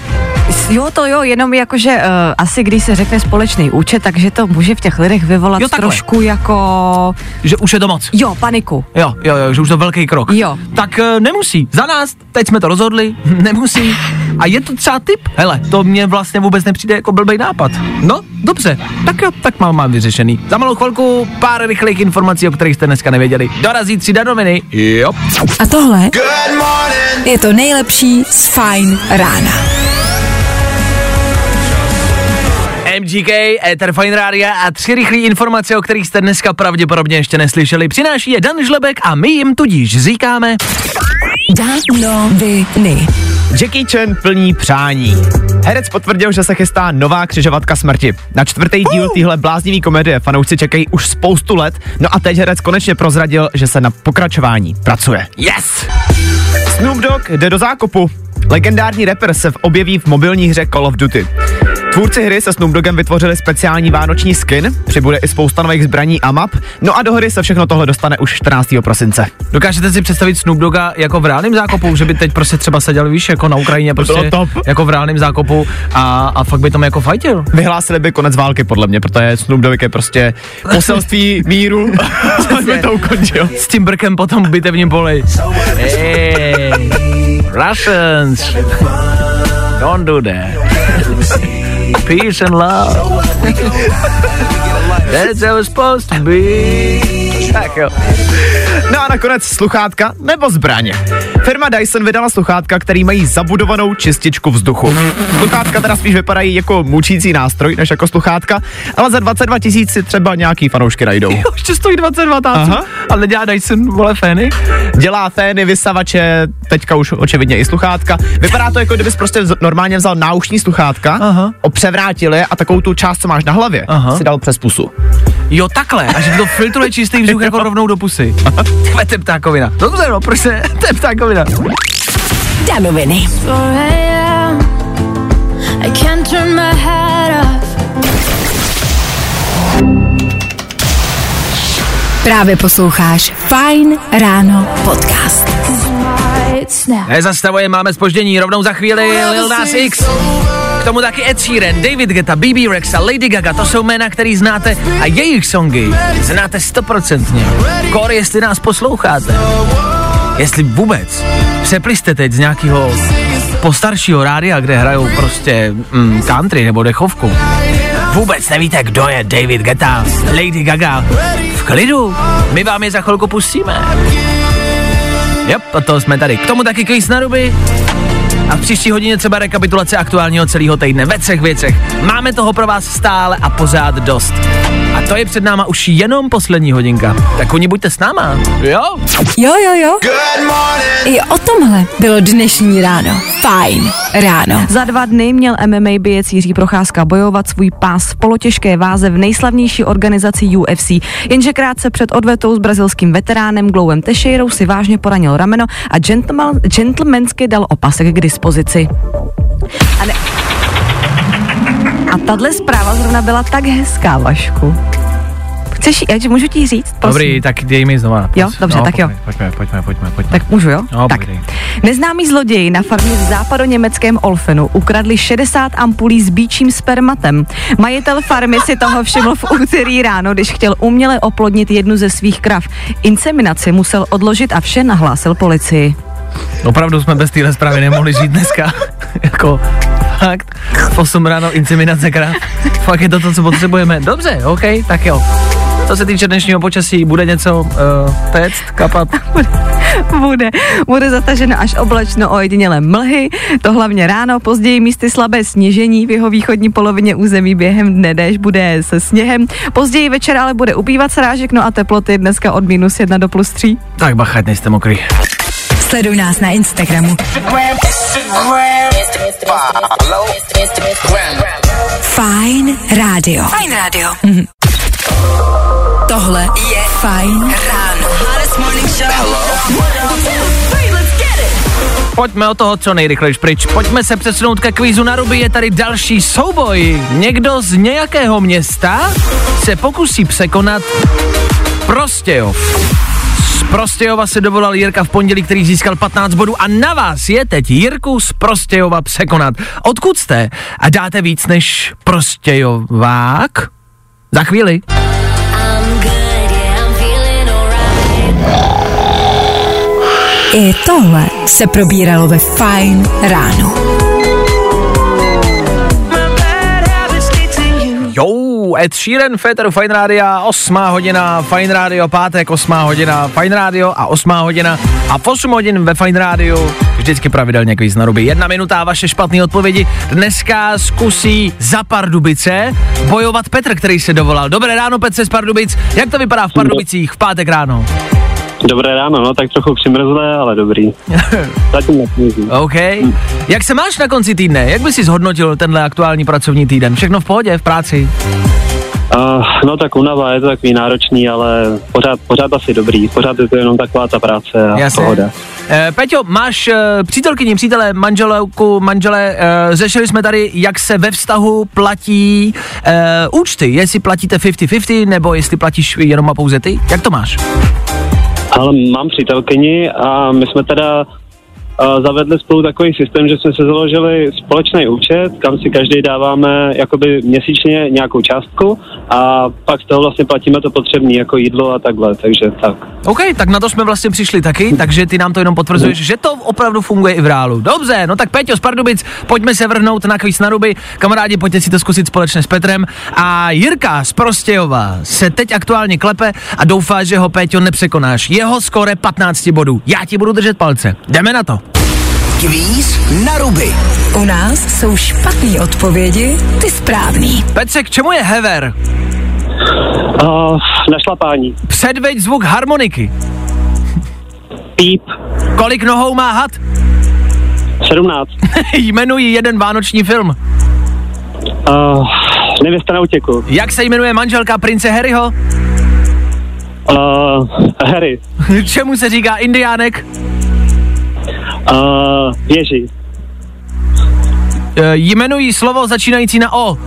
Speaker 6: Jo, to jo, jenom jakože uh, asi když se řekne společný účet, takže to může v těch lidech vyvolat
Speaker 3: Jo, takhle.
Speaker 6: trošku jako...
Speaker 3: Že už je to moc.
Speaker 6: Jo, paniku.
Speaker 3: Jo, jo, jo, že už to velký krok.
Speaker 6: Jo.
Speaker 3: Tak e, nemusí. Za nás, teď jsme to rozhodli, nemusí. A je to třeba tip? Hele, to mě vlastně vůbec nepřijde jako blbý nápad. No, dobře, tak jo, tak mám, mám vyřešený. Za malou chvilku pár rychlých informací, o kterých jste dneska nevěděli. Dorazí tři danoviny. Jo.
Speaker 2: A tohle je to nejlepší z Fajn rána.
Speaker 3: MGK, Ether Fine Rádia a tři rychlé informace, o kterých jste dneska pravděpodobně ještě neslyšeli. Přináší je Dan Žlebek a my jim tudíž říkáme
Speaker 2: Danoviny.
Speaker 5: Jackie Chan plní přání. Herec potvrdil, že se chystá nová křižovatka smrti. Na čtvrtý díl téhle bláznivý komedie fanoušci čekají už spoustu let, no a teď herec konečně prozradil, že se na pokračování pracuje.
Speaker 3: Yes!
Speaker 5: Snoop Dogg jde do zákopu. Legendární rapper se objeví v mobilní hře Call of Duty. Tvůrci hry se Snoop Doggem vytvořili speciální vánoční skin, přibude i spousta nových zbraní a map, no a do hry se všechno tohle dostane už 14. prosince.
Speaker 3: Dokážete si představit Snoop Dogga jako v reálném zákopu, že by teď prostě třeba seděl, víš, jako na Ukrajině prostě,
Speaker 5: top.
Speaker 3: jako v reálném zákopu a, a fakt by tam jako fajtil.
Speaker 5: Vyhlásili by konec války podle mě, protože Snoop Dogg je prostě poselství míru, aby to ukončil.
Speaker 3: S tím brkem potom v bitevním poli. Hey, Russians, don't do that. Peace and love. That's how it's supposed to be. Tak jo.
Speaker 5: No a nakonec sluchátka nebo zbraně. Firma Dyson vydala sluchátka, který mají zabudovanou čističku vzduchu. Sluchátka teda spíš vypadají jako mučící nástroj, než jako sluchátka, ale za 22 tisíc si třeba nějaký fanoušky najdou.
Speaker 3: Jo, ještě stojí 22 táců.
Speaker 5: Aha.
Speaker 3: A nedělá Dyson, vole, fény?
Speaker 5: Dělá fény, vysavače, teďka už očividně i sluchátka. Vypadá to jako kdybys prostě vz- normálně vzal náušní sluchátka,
Speaker 3: Aha.
Speaker 5: opřevrátil je a takovou tu část, co máš na hlavě,
Speaker 3: Aha.
Speaker 5: si dal přes pusu.
Speaker 3: Jo, takhle. A že to filtruje čistý vzduch jako rovnou do pusy. To je ptákovina. Dobře, no, proč se, to je ptákovina.
Speaker 2: Danoviny.
Speaker 1: 4 a.m. I can't turn my head off.
Speaker 2: Právě posloucháš Fajn ráno podcast.
Speaker 3: Nezastavuje, máme spoždění, rovnou za chvíli Lil Nas X. K tomu taky Ed Sheeran, David Guetta, BB Rexa, Lady Gaga, to jsou jména, který znáte a jejich songy znáte stoprocentně. Kor, jestli nás posloucháte, jestli vůbec přepliste teď z nějakého postaršího rádia, kde hrajou prostě mm, country nebo dechovku. Vůbec nevíte, kdo je David Guetta, Lady Gaga. V klidu, my vám je za chvilku pustíme. Yep, a to jsme tady. K tomu taky quiz na ruby. A v příští hodině třeba rekapitulace aktuálního celého týdne ve třech věcech. Máme toho pro vás stále a pořád dost. A to je před náma už jenom poslední hodinka. Tak oni buďte s náma. Jo?
Speaker 2: Jo, jo, jo. I o tomhle bylo dnešní ráno. Fajn ráno.
Speaker 6: Za dva dny měl MMA bějec Jiří Procházka bojovat svůj pás v polotěžké váze v nejslavnější organizaci UFC. Jenže krátce před odvetou s brazilským veteránem Glowem Teixeirou si vážně poranil rameno a gentleman, gentlemansky dal opasek k dispozici. A, ne... a tahle zpráva zrovna byla tak hezká, Vašku. Chceš, jí- můžu ti říct? Prosím.
Speaker 3: Dobrý, tak dej mi znova.
Speaker 6: Jo, dobře, tak jo.
Speaker 3: Pojďme, pojďme, pojďme, pojďme.
Speaker 6: Tak můžu, jo?
Speaker 3: No,
Speaker 6: tak.
Speaker 3: povídej.
Speaker 6: Neznámí zloději na farmě v západoněmeckém Olfenu ukradli 60 ampulí s bíčím spermatem. Majitel farmy si toho všiml v úterý ráno, když chtěl uměle oplodnit jednu ze svých krav. Inseminaci musel odložit a vše nahlásil policii.
Speaker 3: Opravdu jsme bez téhle zprávy nemohli žít dneska. jako, fakt, v 8 ráno inseminace krav. Fakt je to to, co potřebujeme. Dobře, OK, tak jo. Co se týče dnešního počasí, bude něco uh, téct, kapat?
Speaker 6: Bude, bude zataženo až oblačno ojedinělé mlhy, to hlavně ráno, později místy slabé sněžení v jeho východní polovině území během dne déšť bude se sněhem, později večer ale bude ubývat srážek, no a teploty dneska od minus 1 do plus 3.
Speaker 3: Tak bacha, ať nejste mokrý.
Speaker 2: Sleduj nás na Instagramu. Fajn rádio. Fajn rádio. Mhm. Tohle je Fajn ráno. Hottest morning show.
Speaker 3: Pojďme o toho co nejrychlejš pryč. Pojďme se přesunout ke kvízu na ruby. Je tady další souboj. Někdo z nějakého města se pokusí překonat Prostějov. Prostějova se dovolal Jirka v pondělí, který získal 15 bodů a na vás je teď Jirku z Prostějova překonat. Odkud jste? A dáte víc než Prostějovák? Za chvíli.
Speaker 2: I tohle se probíralo ve Fajn ráno.
Speaker 3: Ed Sheeran, Féteru Fine Radio, 8 hodina, Fine Radio, pátek, 8 hodina, Fine Radio a 8 hodina a v 8 hodin ve Fine Radio vždycky pravidelně kvíz na ruby. Jedna minuta a vaše špatné odpovědi. Dneska zkusí za Pardubice bojovat Petr, který se dovolal. Dobré ráno, Petře z Pardubic. Jak to vypadá v Pardubicích v pátek ráno?
Speaker 9: Dobré ráno, no tak trochu přimrzlé, ale dobrý. Zatím.
Speaker 3: OK. Jak se máš na konci týdne? Jak bys si zhodnotil tenhle aktuální pracovní týden? Všechno v pohodě, v práci?
Speaker 9: Uh, no tak unava je to takový náročný, ale pořád, pořád asi dobrý. Pořád je to jenom taková ta práce a
Speaker 3: Jasně.
Speaker 9: pohoda.
Speaker 3: Eh, Peťo, máš eh, přítelkyni, přítele, manželku, manžele, eh, řešili jsme tady, jak se ve vztahu platí eh, účty, jestli platíte 50-50, nebo jestli platíš jenom a pouze ty, jak to máš?
Speaker 9: Ale mám přítelkyni a my jsme teda zavedli spolu takový systém, že jsme se založili společný účet, kam si každý dáváme jakoby měsíčně nějakou částku a pak z toho vlastně platíme to potřebné jako jídlo a takhle, takže tak.
Speaker 3: OK, tak na to jsme vlastně přišli taky, takže ty nám to jenom potvrzuješ, že to opravdu funguje i v reálu. Dobře, no tak Peťo z Pardubic, pojďme se vrhnout na kvíz na ruby. Kamarádi, pojďte si to zkusit společně s Petrem. A Jirka z Prostějova se teď aktuálně klepe a doufá, že ho Peťo nepřekonáš. Jeho skore 15 bodů. Já ti budu držet palce. Jdeme na to.
Speaker 4: Kvíz na ruby.
Speaker 2: U nás jsou špatné odpovědi, ty správný.
Speaker 3: Petře, k čemu je hever?
Speaker 9: Uh, našlapání.
Speaker 3: Předveď zvuk harmoniky.
Speaker 9: Píp.
Speaker 3: Kolik nohou má had?
Speaker 9: 17.
Speaker 3: Jmenuji jeden vánoční film.
Speaker 9: Uh, nevěsta na útěku.
Speaker 3: Jak se jmenuje manželka prince Harryho?
Speaker 9: Uh, Harry.
Speaker 3: Čemu se říká indiánek?
Speaker 9: Uh, Ježí.
Speaker 3: E, jmenují slovo začínající na O.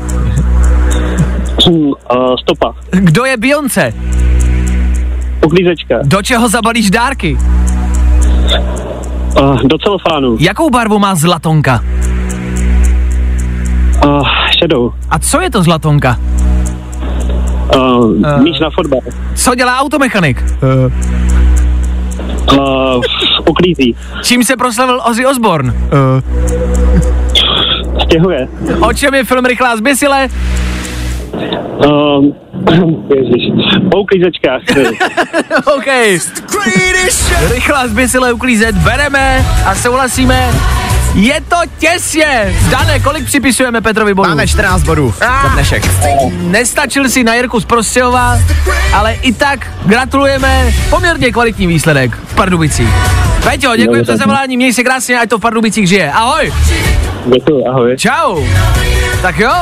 Speaker 9: Uh, stopa.
Speaker 3: Kdo je Beyoncé?
Speaker 9: Uklízečka.
Speaker 3: Do čeho zabalíš dárky?
Speaker 9: Uh, do celofánu.
Speaker 3: Jakou barvu má zlatonka?
Speaker 9: Uh, šedou.
Speaker 3: A co je to zlatonka?
Speaker 9: Uh, míč na fotbal.
Speaker 3: Co dělá automechanik?
Speaker 9: Uh, uklízí.
Speaker 3: Čím se proslavil Ozzy Osbourne?
Speaker 9: Stěhuje.
Speaker 3: O čem je film Rychlá zběsile?
Speaker 9: Uh, ježiš. O uklízečkách.
Speaker 3: OK. Rychlá zběsile uklízet, bereme a souhlasíme. Je to těsně! Dane, kolik připisujeme Petrovi bodů?
Speaker 5: Máme 14 bodů za
Speaker 3: Ah.
Speaker 5: dnešek.
Speaker 3: Nestačil si na Jirku z Prostějova, ale i tak gratulujeme, poměrně kvalitní výsledek v Pardubicích. Peťo, děkuji za zavolání, měj se krásně, ať to v Pardubicích žije. Ahoj!
Speaker 9: Děkuji, ahoj.
Speaker 3: Čau! Tak jo,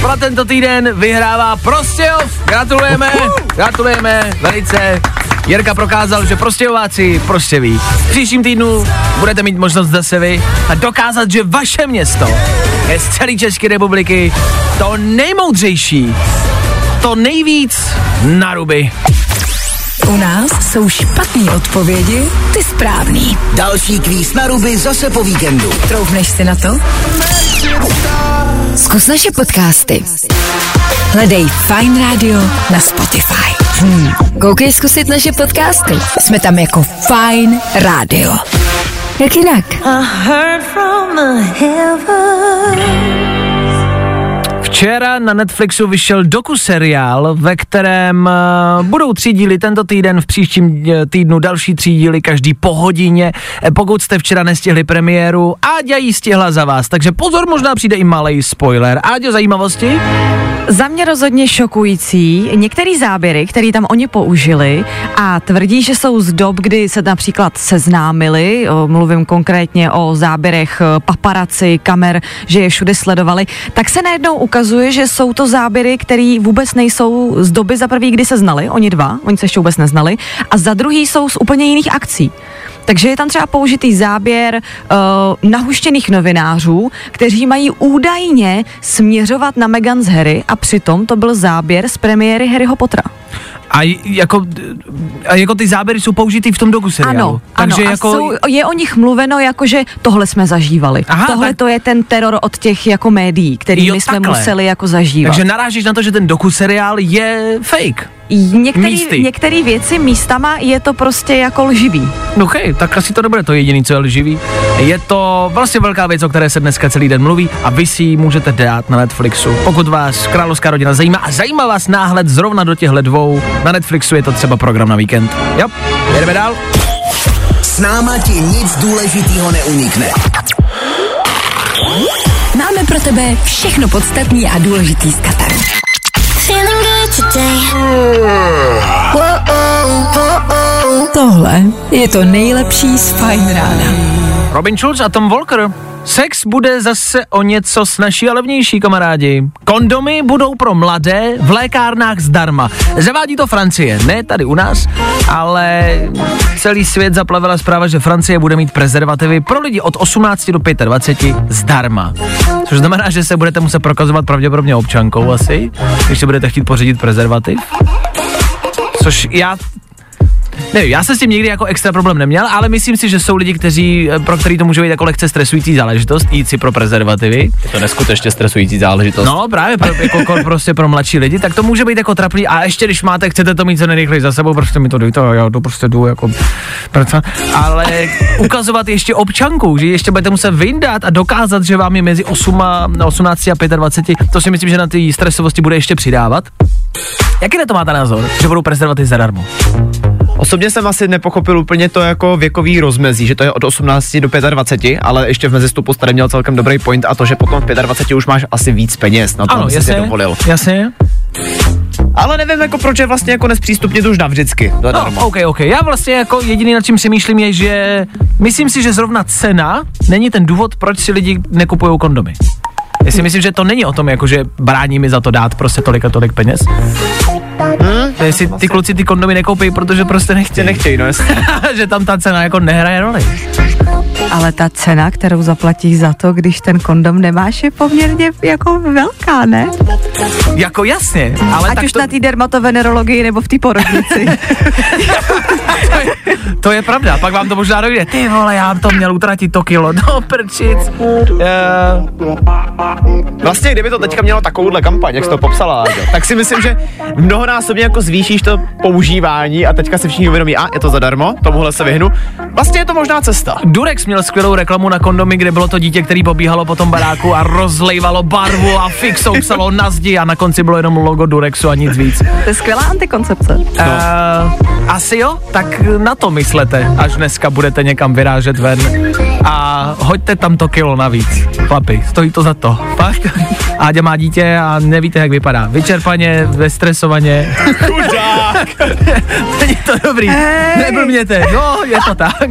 Speaker 3: pro tento týden vyhrává Prostějov. Gratulujeme, gratulujeme velice. Jirka prokázal, že Prostějováci prostě ví. V příštím týdnu budete mít možnost zase vy a dokázat, že vaše město je z celé České republiky to nejmoudřejší, to nejvíc na ruby.
Speaker 2: U nás jsou špatné odpovědi, ty správný.
Speaker 4: Další kvíz na ruby zase po víkendu.
Speaker 2: Troufneš si na to? Zkus naše podcasty. Hledej Fine Radio na Spotify. Hmm. Koukej zkusit naše podcasty. Jsme tam jako Fine Radio. Jak jinak?
Speaker 3: Včera na Netflixu vyšel doku-seriál, ve kterém uh, budou tři díly tento týden, v příštím eh, týdnu další tři díly, každý po hodině. Eh, Pokud jste včera nestihli premiéru, Áďa ji stihla za vás, takže pozor, možná přijde i malý spoiler. Áďo, zajímavosti?
Speaker 6: Za mě rozhodně šokující některé záběry, které tam oni použili a tvrdí, že jsou z dob, kdy se například seznámili, mluvím konkrétně o záběrech e, paparaci, kamer, že je všude sledovali, tak se najednou ukazuje, že jsou to záběry, které vůbec nejsou z doby za prvý, kdy se znali, oni dva, oni se ještě vůbec neznali, a za druhý jsou z úplně jiných akcí. Takže je tam třeba použitý záběr uh, nahuštěných novinářů, kteří mají údajně směřovat na Meghan z Harry a přitom to byl záběr z premiéry Harryho Pottera.
Speaker 3: A jako, a jako ty záběry jsou použitý v tom doku-seriálu.
Speaker 6: Ano,
Speaker 3: takže
Speaker 6: ano.
Speaker 3: jako...
Speaker 6: A jsou, je o nich mluveno jako, že tohle jsme zažívali.
Speaker 3: Aha,
Speaker 6: tohle
Speaker 3: tak-
Speaker 6: to je ten teror od těch jako médií, který
Speaker 3: Jo,
Speaker 6: my jsme
Speaker 3: takhle.
Speaker 6: museli jako zažívat.
Speaker 3: Takže narážíš na to, že ten doku-seriál je fake.
Speaker 6: Některý,
Speaker 3: místy.
Speaker 6: některé věci místama je to prostě jako lživý.
Speaker 3: OK, tak asi to nebude to jediný, co je lživý. Je to vlastně velká věc, o které se dneska celý den mluví a vy si ji můžete dát na Netflixu. Pokud vás královská rodina zajímá a zajímá vás náhled zrovna do těchhle dvou, na Netflixu je to třeba program na víkend. Jo, jedeme dál.
Speaker 4: S náma ti nic důležitého neunikne.
Speaker 2: Máme pro tebe všechno podstatný a důležitý z Kataru.
Speaker 1: today. Whoa, whoa, whoa.
Speaker 2: Tohle je to nejlepší z Fine Rána.
Speaker 3: Robin Schulz a Tom Walker. Sex bude zase o něco snažší a levnější, kamarádi. Kondomy budou pro mladé v lékárnách zdarma. Zavádí to Francie, ne tady u nás, ale celý svět zaplavila zpráva, že Francie bude mít prezervativy pro lidi od 18 do 25 zdarma. Což znamená, že se budete muset prokazovat pravděpodobně občankou asi, když si budete chtít pořídit prezervativ. Což já Nevím, já jsem s tím nikdy jako extra problém neměl, ale myslím si, že jsou lidi, kteří, eh, pro který to může být jako lehce stresující záležitost, jít si pro prezervativy.
Speaker 5: Je to neskutečně stresující záležitost.
Speaker 3: No, právě pro, jako, ko- prostě pro mladší lidi, tak to může být jako trapný. A ještě když máte, chcete to mít co nejrychleji za sebou, prostě mi to dojte, a já to prostě jdu jako pracovat. Ale ukazovat ještě občanku, že ještě budete muset vyndat a dokázat, že vám je mezi 8 a, 18 a 25, to si myslím, že na té stresovosti bude ještě přidávat. Jaký na to máte názor, že budou prezervativy zadarmo?
Speaker 5: Osobně jsem asi nepochopil úplně to jako věkový rozmezí, že to je od 18 do 25, ale ještě v mezistupu jste měl celkem dobrý point a to, že potom v 25 už máš asi víc peněz na to,
Speaker 3: Ano,
Speaker 5: aby si
Speaker 3: jasně,
Speaker 5: dovolil.
Speaker 3: jasně.
Speaker 5: Ale nevím, jako proč je vlastně jako nespřístupnit už navždycky.
Speaker 3: No. OK, OK. Já vlastně jako jediný, nad čím si myslím, je, že myslím si, že zrovna cena není ten důvod, proč si lidi nekupují kondomy. Já si myslím, že to není o tom, jako že brání mi za to dát prostě tolik a tolik peněz. Hmm? Jestli ty kluci ty kondomy nekoupí, protože prostě nechtějí.
Speaker 5: Nechtějí, no jasně.
Speaker 3: že tam ta cena jako nehraje roli.
Speaker 6: Ale ta cena, kterou zaplatíš za to, když ten kondom nemáš, je poměrně jako velká, ne?
Speaker 3: Jako jasně, ale
Speaker 6: Ať
Speaker 3: tak
Speaker 6: už
Speaker 3: to,
Speaker 6: na té dermatovenerologii nebo v té porodnici.
Speaker 3: to To je pravda, pak vám to možná dojde. Ty vole, já to měl utratit to kilo, do prčic. Uh,
Speaker 5: Vlastně, kdyby to teďka mělo takovouhle kampaň, jak jsi to popsala, tak si myslím, že mnohonásobně jako zvýšíš to používání a teďka si všichni uvědomí, a je to zadarmo, tomuhle se vyhnu. Vlastně je to možná cesta.
Speaker 3: Durex měl skvělou reklamu na kondomy, kde bylo to dítě, který pobíhalo po tom baráku a rozlejvalo barvu a fixou psalo na zdi a na konci bylo jenom logo Durexu a nic víc.
Speaker 6: To je skvělá antikoncepce.
Speaker 3: Uh, asi jo, tak na to myslete, až dneska budete někam vyrážet ven a hoďte tam to kilo navíc. Chlapi, stojí to za to. Fakt. Áďa má dítě a nevíte, jak vypadá. Vyčerpaně, vystresovaně.
Speaker 5: Chudák!
Speaker 3: Není to dobrý. Neblbněte. No, je to tak.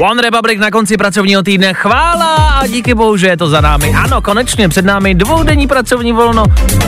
Speaker 3: One Republic na konci pracovního týdne. Chvála a díky bohu, že je to za námi. Ano, konečně před námi dvoudenní pracovní volno.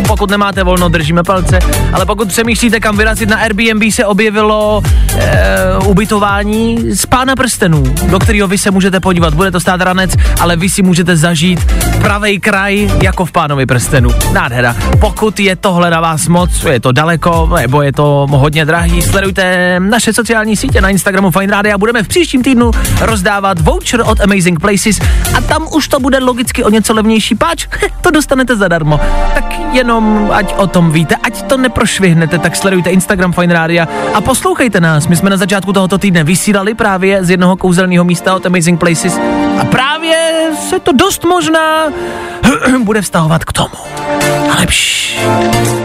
Speaker 3: Pokud nemáte volno, držíme palce. Ale pokud přemýšlíte, kam vyrazit na Airbnb, se objevilo e, ubytování z Pána prstenů, do kterého vy se můžete podívat. Bude to stát ranec, ale vy si můžete zažít pravej kraj jako v Pánovi prstenu. Nádhera. Pokud je tohle na vás moc, je to daleko, nebo je to hodně drahý, sledujte naše sociální sítě na Instagramu Fine Radio a budeme v příštím týdnu rozdávat voucher od Amazing Places a tam už to bude logicky o něco levnější páč, to dostanete zadarmo. Tak jenom, ať o tom víte, ať to neprošvihnete, tak sledujte Instagram Fine Radio a poslouchejte nás. My jsme na začátku tohoto týdne vysílali právě z jednoho kouzelného místa od Amazing Places a právě se to dost možná bude vztahovat k tomu. Ale pš,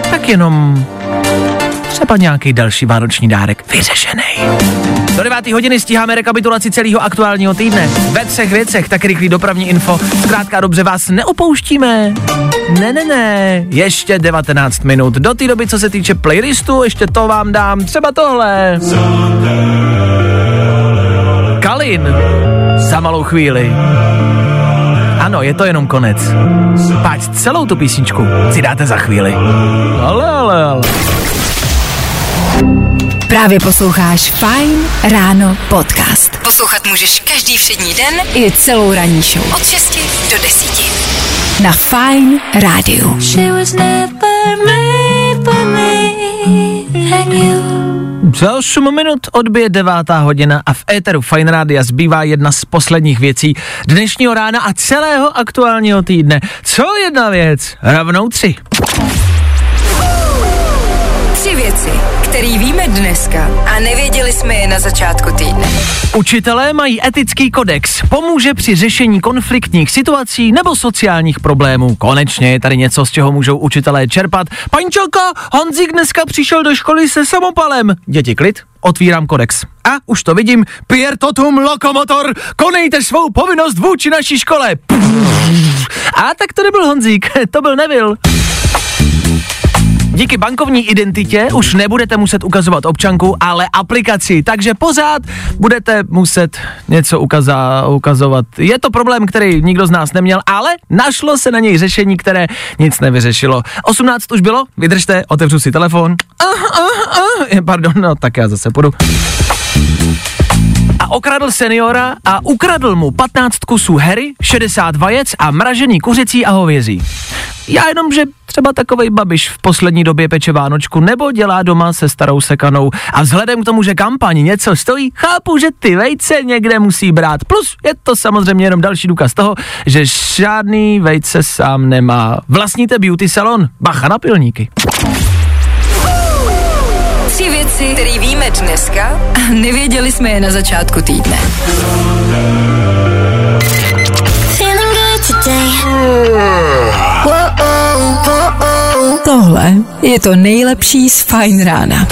Speaker 3: tak jenom třeba nějaký další vánoční dárek vyřešený. Do 9. hodiny stíháme rekapitulaci celého aktuálního týdne. Ve třech věcech, tak rychlý dopravní info. Zkrátka dobře vás neopouštíme. Ne, ne, ne, ještě 19 minut. Do té doby, co se týče playlistu, ještě to vám dám. Třeba tohle. Kalin. Za malou chvíli. Ano, je to jenom konec. Páč celou tu písničku si dáte za chvíli. Ale, ale, ale.
Speaker 2: Právě posloucháš Fine Ráno podcast. Poslouchat můžeš každý všední den i celou ranní show. Od 6 do 10. Na Fine Rádiu.
Speaker 3: Za 8 minut odbije devátá hodina a v éteru Fine Rádia zbývá jedna z posledních věcí dnešního rána a celého aktuálního týdne. Co jedna věc? Rovnou
Speaker 2: tři. Věci, které víme dneska a nevěděli jsme je na začátku týdne.
Speaker 3: Učitelé mají etický kodex, pomůže při řešení konfliktních situací nebo sociálních problémů. Konečně je tady něco, z čeho můžou učitelé čerpat. Pančelka, Honzík dneska přišel do školy se samopalem. Děti, klid, otvírám kodex. A už to vidím, Pier totum lokomotor, konejte svou povinnost vůči naší škole. A tak to nebyl Honzík, to byl Neville. Díky bankovní identitě už nebudete muset ukazovat občanku, ale aplikaci, takže pořád budete muset něco ukaza, ukazovat. Je to problém, který nikdo z nás neměl, ale našlo se na něj řešení, které nic nevyřešilo. 18 už bylo, vydržte, otevřu si telefon. Uh, uh, uh. Pardon, no tak já zase půjdu a okradl seniora a ukradl mu 15 kusů hery, 60 vajec a mražený kuřecí a hovězí. Já jenom, že třeba takovej babiš v poslední době peče Vánočku nebo dělá doma se starou sekanou a vzhledem k tomu, že kampaň něco stojí, chápu, že ty vejce někde musí brát. Plus je to samozřejmě jenom další důkaz toho, že žádný vejce sám nemá. Vlastníte beauty salon? Bacha na pilníky.
Speaker 2: Tři věci, které víme dneska a nevěděli jsme je na začátku týdne.
Speaker 1: Feeling good today.
Speaker 2: Tohle je to nejlepší z Fine Rána.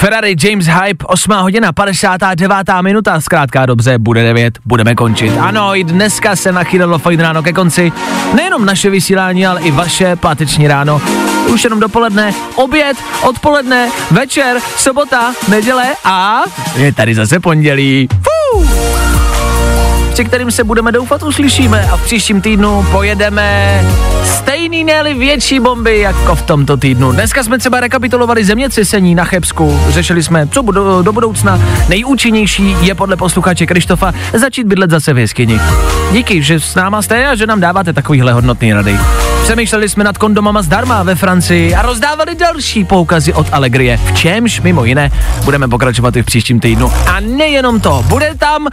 Speaker 3: Ferrari James Hype, 8 hodina, 59. minuta, zkrátka dobře, bude 9, budeme končit. Ano, i dneska se nachýlilo fajn ráno ke konci. Nejenom naše vysílání, ale i vaše páteční ráno. Už jenom dopoledne, oběd, odpoledne, večer, sobota, neděle a je tady zase pondělí. Fuu! Se kterým se budeme doufat uslyšíme a v příštím týdnu pojedeme stejný, ne větší bomby jako v tomto týdnu. Dneska jsme třeba rekapitulovali zemětřesení na Chebsku, řešili jsme, co budou do budoucna. Nejúčinnější je podle posluchače Krištofa začít bydlet zase v jeskyni. Díky, že s náma jste a že nám dáváte takovýhle hodnotný rady. Přemýšleli jsme nad kondomama zdarma ve Francii a rozdávali další poukazy od Allegrie, v čemž mimo jiné budeme pokračovat i v příštím týdnu. A nejenom to, bude tam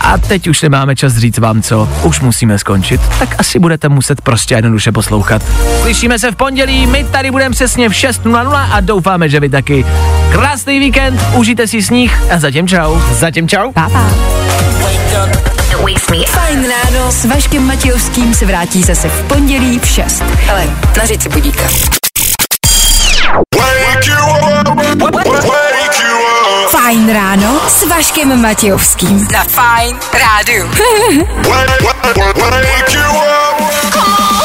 Speaker 3: a teď už nemáme čas říct vám co, už musíme skončit, tak asi budete muset prostě jednoduše poslouchat. Slyšíme se v pondělí, my tady budeme přesně v 6.00 a doufáme, že vy taky. Krásný víkend, užijte si sníh a zatím čau.
Speaker 5: Zatím čau.
Speaker 6: Pa, pa.
Speaker 2: Fajn ráno s Vaškem Matějovským se vrátí zase v pondělí v 6. Ale na říci budíka. Fajn ráno s Vaškem Matějovským. Na Fajn rádu.
Speaker 10: Wake you up.